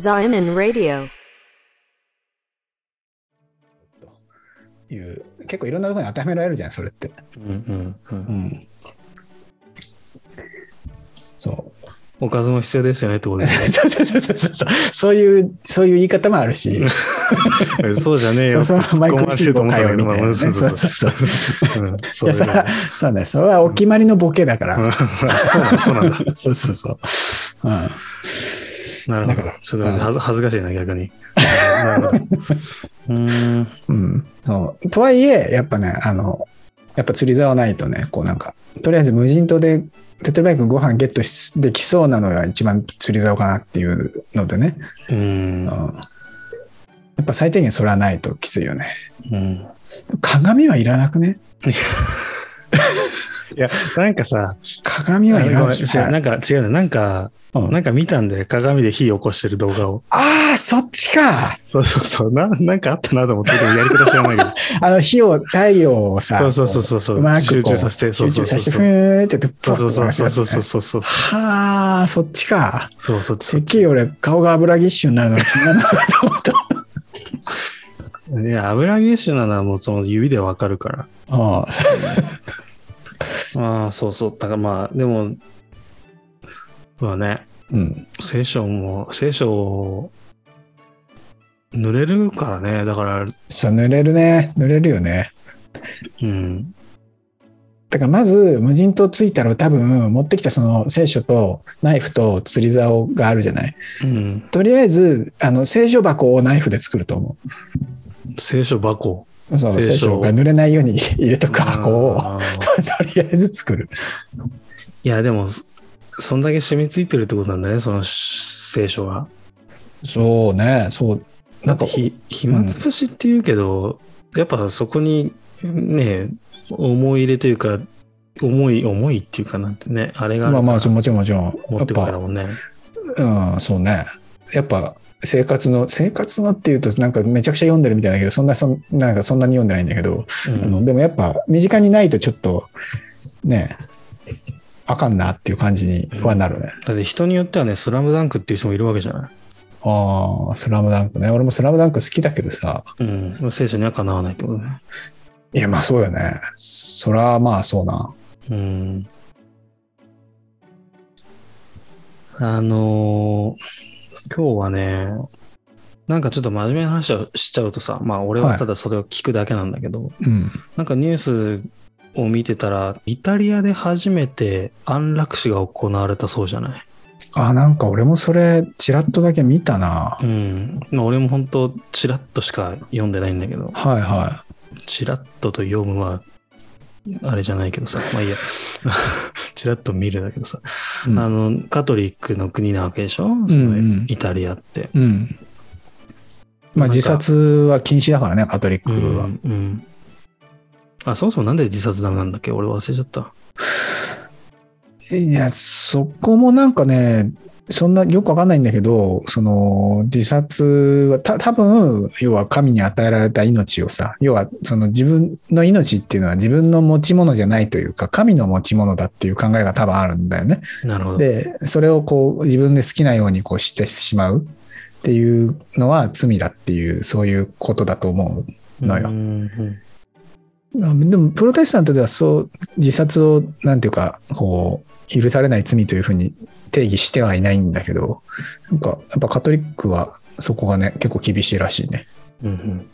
Zion Radio. いう結構いろんなところに当てはめられるじゃんそれって。うん。うん。う。うんんそう。おかずも必要ですよねってことで。そうそうそうそうそうそう。いうそういう言い方もあるし。そうじゃねえよ。そうそうマイク突っ込まれると思ったんだけど、マイクまあシートかよみたいなね。そうそうそう。そうやそれはそうねそれはお決まりのボケだから、うん。そうなんだ、そうなんだ。そうそうそう、うん、なるほど。ちょっと恥ず恥ずかしいな、逆に。なるほど。うーん。うん、そうとはいえやっぱねあのやっぱ釣り竿ないとねこうなんかとりあえず無人島で手っ取り早くご飯ゲットしできそうなのが一番釣り竿かなっていうのでね、ううん、ん。やっぱ最低限それはないときついよねうん。鏡はいらなくね？いや、なんかさ、鏡はいらんい違うなんか違うね。なんか、うんなんか見たんで、鏡で火起こしてる動画を。ああそっちかそうそうそう。ななんかあったなと思って、やり方知らないけど。あの火を太陽をさそうそうそうそうそううまく集中させてそうそうそう集中させてふーってそうそうそうそうそううそうそう。はあそっちかそうそうてっきり俺顔が油ぎっしゅになるのが気になるのかと思ったいや、油ぎっしゅなのはもうその指でわかるから。ああまあ、そうそう。だからまあ、でも、まあね、うん聖書も、聖書、濡れるからね。だから、そう濡れるね濡れるよねうん。だからまず無人島着いたら多分持ってきたその聖書とナイフと釣り竿があるじゃないうん。とりあえずあの聖書箱をナイフで作ると思聖書箱。うそう聖書が濡れないように入れとく箱をとりあえず作るいや、でも、そそんだけ染みついてるってことなんだね、その聖書が。そうねそうなんかひ暇つぶしって言うけど、やっぱそこにね、思い入れというか、思い、思いっていうかなんてね、あれがまあまあもちろんもちろん持ってくからだもんね。うん、そうね。やっぱ生活の、生活のっていうとなんかめちゃくちゃ読んでるみたいだけど、そんな、そんなんかそんなに読んでないんだけど、うんあのでもやっぱ身近にないとちょっとね、あかんなっていう感じにはなるね。だって人によってはね、スラムダンクっていう人もいるわけじゃない？ああ、スラムダンクね。俺もスラムダンク好きだけどさ。うん。聖書にはかなわないってことね。いや、まあそうよね。そらまあそうな。うん。あのー今日はね、なんかちょっと真面目な話をしちゃうとさ、まあ俺はただそれを聞くだけなんだけど、うん。なんかニュースを見てたら、イタリアで初めて安楽死が行われたそうじゃない？あ、なんか俺もそれ、ちらっとだけ見たなう。ん。まあ俺も本当チラッとしか読んでないんだけど、はいはチラッとと読むは、あれじゃないけどさ、まあいいや。チラッと見るだけどさ、い。うんあの、カトリックの国なわけでしょ、そのうんイタリアって。うん。まあ自殺は禁止だからね、カトリックは。うんうんあ、そもそもなんで自殺ダメなんだっけ？俺忘れちゃった。いや、そこもなんかね、そんなよくわかんないんだけど、その自殺はた多分要は神に与えられた命をさ、要はその自分の命っていうのは自分の持ち物じゃないというか、神の持ち物だっていう考えが多分あるんだよね。なるほど。で、それをこう自分で好きなようにこうしてしまうっていうのは罪だっていう、そういうことだと思うのよ。うんうんあでも、プロテスタントではそう、自殺を、なんていうか、こう、許されない罪というふうに定義してはいないんだけど、なんか、やっぱカトリックはそこがね、結構厳しいらしいね。うんうん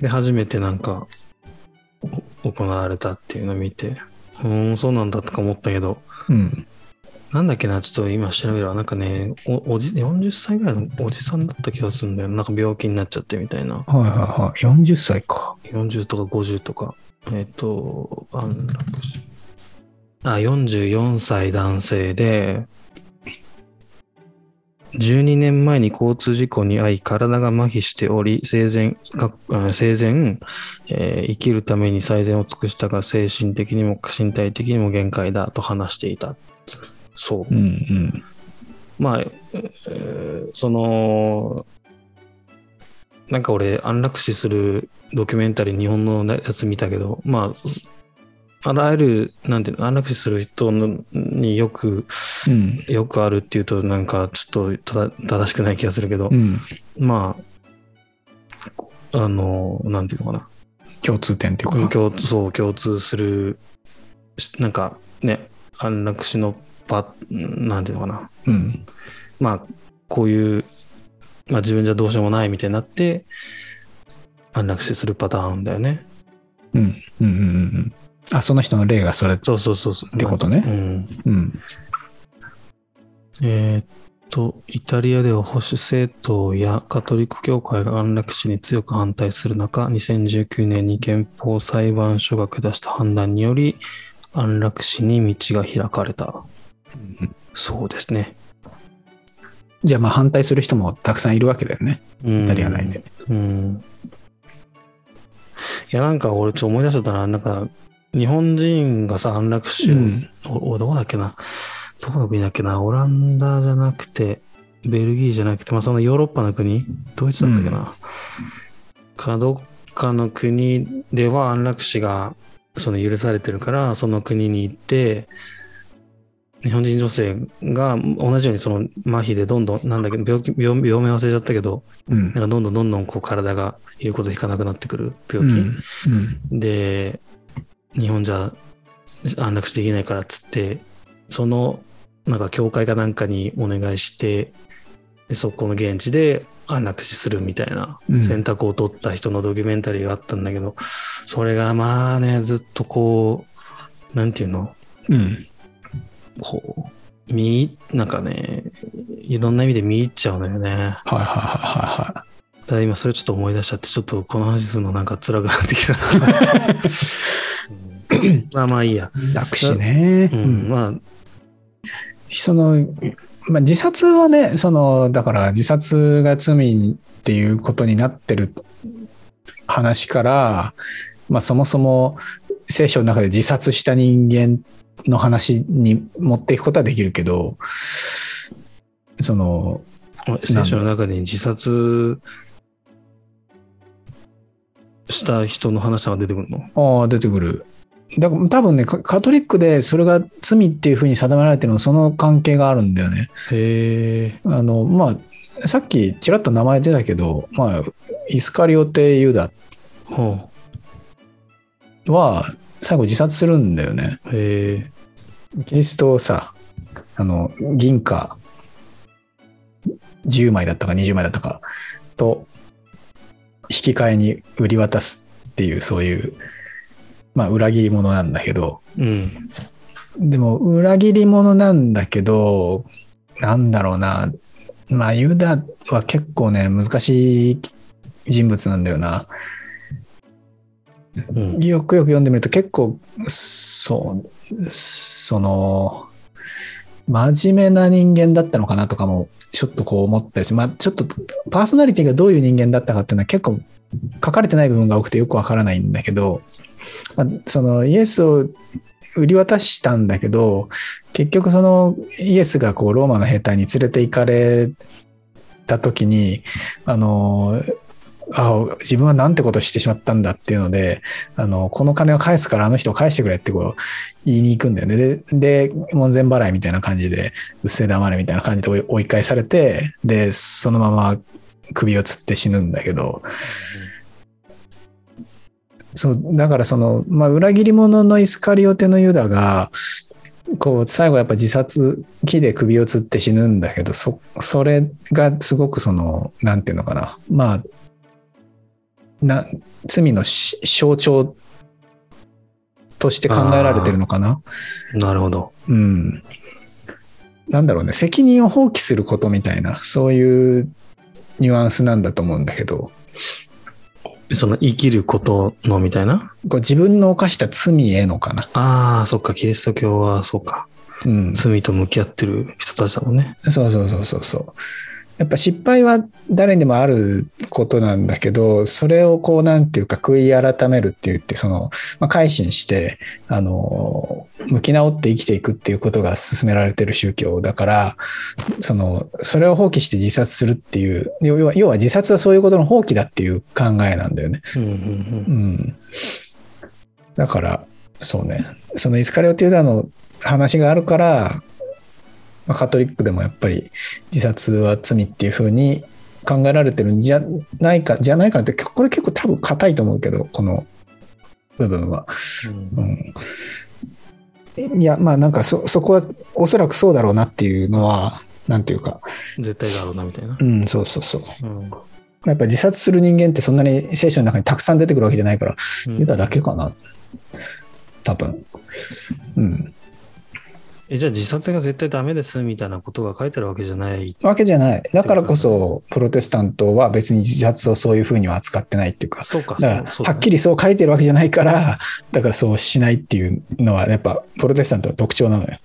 で、初めてなんか、お行われたっていうのを見て、うーん、そうなんだとか思ったけど、うん。なんだっけな、ちょっと今調べるわ。なんかね、おおじ40歳ぐらいのおじさんだった気がするんだよ。なんか病気になっちゃってみたいな。はいはいはい。40歳か。40とか50とか。えっ、と、安楽死。あ、44歳男性で、12年前に交通事故に遭い体が麻痺しており生前生前、えー生きるために最善を尽くしたが精神的にも身体的にも限界だと話していたそううんうん。まあ、えーその、なんか俺、安楽死するドキュメンタリー、日本のやつ見たけど、まあ、あらゆる、なんていうの、安楽死する人のによく、うん。よくあるっていうと、なんかちょっとただ正しくない気がするけど、うん。まあ、あの、なんていうのかな。共通点っていうか。共そう共通する、しなんかね、安楽死のパ、なんていうのかな。うん。まあ、こういう、まあ自分じゃどうしようもないみたいになって、安楽死するパターンだよね。うん。うん。うん。うん。あ、その人の例がそれ。そうそうそうそう。ってことねうん。うん。えーっと、イタリアでは保守政党やカトリック教会が安楽死に強く反対する中、2019年に憲法裁判所が下した判断により、安楽死に道が開かれた。そうですね。じゃあまあ反対する人もたくさんいるわけだよね。イイタリア内で。うん。いや、なんか俺ちょっと思い出しちゃったな。なんか、日本人がさ、安楽死を、うんおおどこだっけな？どこの国だっけな？オランダじゃなくて、ベルギーじゃなくて、まあそのヨーロッパの国、ドイツだったっけな？かどっかの国では安楽死がその許されてるから、その国に行って、日本人女性が同じようにその麻痺でどんどん、なんだけど、病気、病病名忘れちゃったけど、うんなん。かどんどんどんどんこう体が言うこと聞かなくなってくるう病気。ん。うん。で、日本じゃ安楽死できないからっつって、そのなんか教会かなんかにお願いして、でそこの現地で安楽死するみたいなうん選択を取った人のドキュメンタリーがあったんだけど、それがまあね、ずっとこう、なんていうの？うん。こう、見、なんかね、いろんな意味で見入っちゃうのよね。はいはいはいはいはだから今それちょっと思い出しちゃって、ちょっとこの話するのなんか辛くなってきた。うんまあまあいいや。い。楽死ね。う、うんん。まあ、その、まあ、自殺はね、その、だから自殺が罪っていうことになってる話から、まあそもそも聖書の中で自殺した人間の話に持っていくことはできるけど、その、聖書の中に自殺した人の話が出てくるの？ああ、出てくる。だから多分ね、カカトリックでそれが罪っていうふうに定められてるのはその関係があるんだよね。へえ。あの、まあ、さっきちらっと名前出たけど、まあ、イスカリオテ・ユダほは最後自殺するんだよね。う。へえ。キリストをさ、あの、銀貨10枚だったか20枚だったかと引き換えに売り渡すっていうそういう、まあ裏切り者なんだけど、うん。でも裏切り者なんだけど、なんだろうな、まあユダは結構ね、難しい人物なんだよな。うん。よくよく読んでみると結構、そう、その、真面目な人間だったのかなとかも、ちょっとこう思ったりする。まあ、ちょっと、パーソナリティがどういう人間だったかっていうのは結構書かれてない部分が多くてよくわからないんだけど、まあそのイエスを売り渡したんだけど、結局そのイエスがこうローマの兵隊に連れて行かれた時に、あの、あ自分はなんてことしてしまったんだっていうので、あの、この金を返すからあの人を返してくれってこう言いに行くんだよね。で、で門前払いみたいな感じで、うっせえ黙れみたいな感じで追い返されて、で、そのまま首をつって死ぬんだけど、そう、だからその、まあ、裏切り者のイスカリオテのユダが、こう、最後やっぱ自殺、木で首をつって死ぬんだけど、そ、それがすごくその、なんていうのかな。まあ、な、罪のし象徴として考えられてるのかな。なるほど。うん。なんだろうね、責任を放棄することみたいな、そういうニュアンスなんだと思うんだけど、その生きることのみたいな？こう自分の犯した罪へのかな。ああ、そっか、キリスト教はそうか。うん。罪と向き合ってる人たちだもんね。そうそうそうそうそう。やっぱ失敗は誰にでもあることなんだけど、それをこうなんていうか悔い改めるって言って、その、まあ、改心して、あの、向き直って生きていくっていうことが進められてる宗教だから、その、それを放棄して自殺するっていう、要は、要は自殺はそういうことの放棄だっていう考えなんだよね。うんうんうん。だから、そうね。そのイスカリオティユダの話があるから、まあカトリックでもやっぱり自殺は罪っていうふうに考えられてるんじゃないか、じゃないかって、これ結構多分硬いと思うけど、この部分は。うんうん、いや、まあなんかそ、そこはおそらくそうだろうなっていうのは、なんていうか、絶対だろうなみたいな。うん、そうそうそう。うんやっぱ自殺する人間ってそんなに聖書の中にたくさん出てくるわけじゃないから、うんユダだけかな。多分。うん。えじゃあ自殺が絶対ダメですみたいなことが書いてあるわけじゃない。わけじゃない。だからこそ、プロテスタントは別に自殺をそういうふうには扱ってないっていうか、そうか、だから、はっきりそう書いてるわけじゃないから、だからそうしないっていうのは、やっぱ、プロテスタントは特徴なのよ。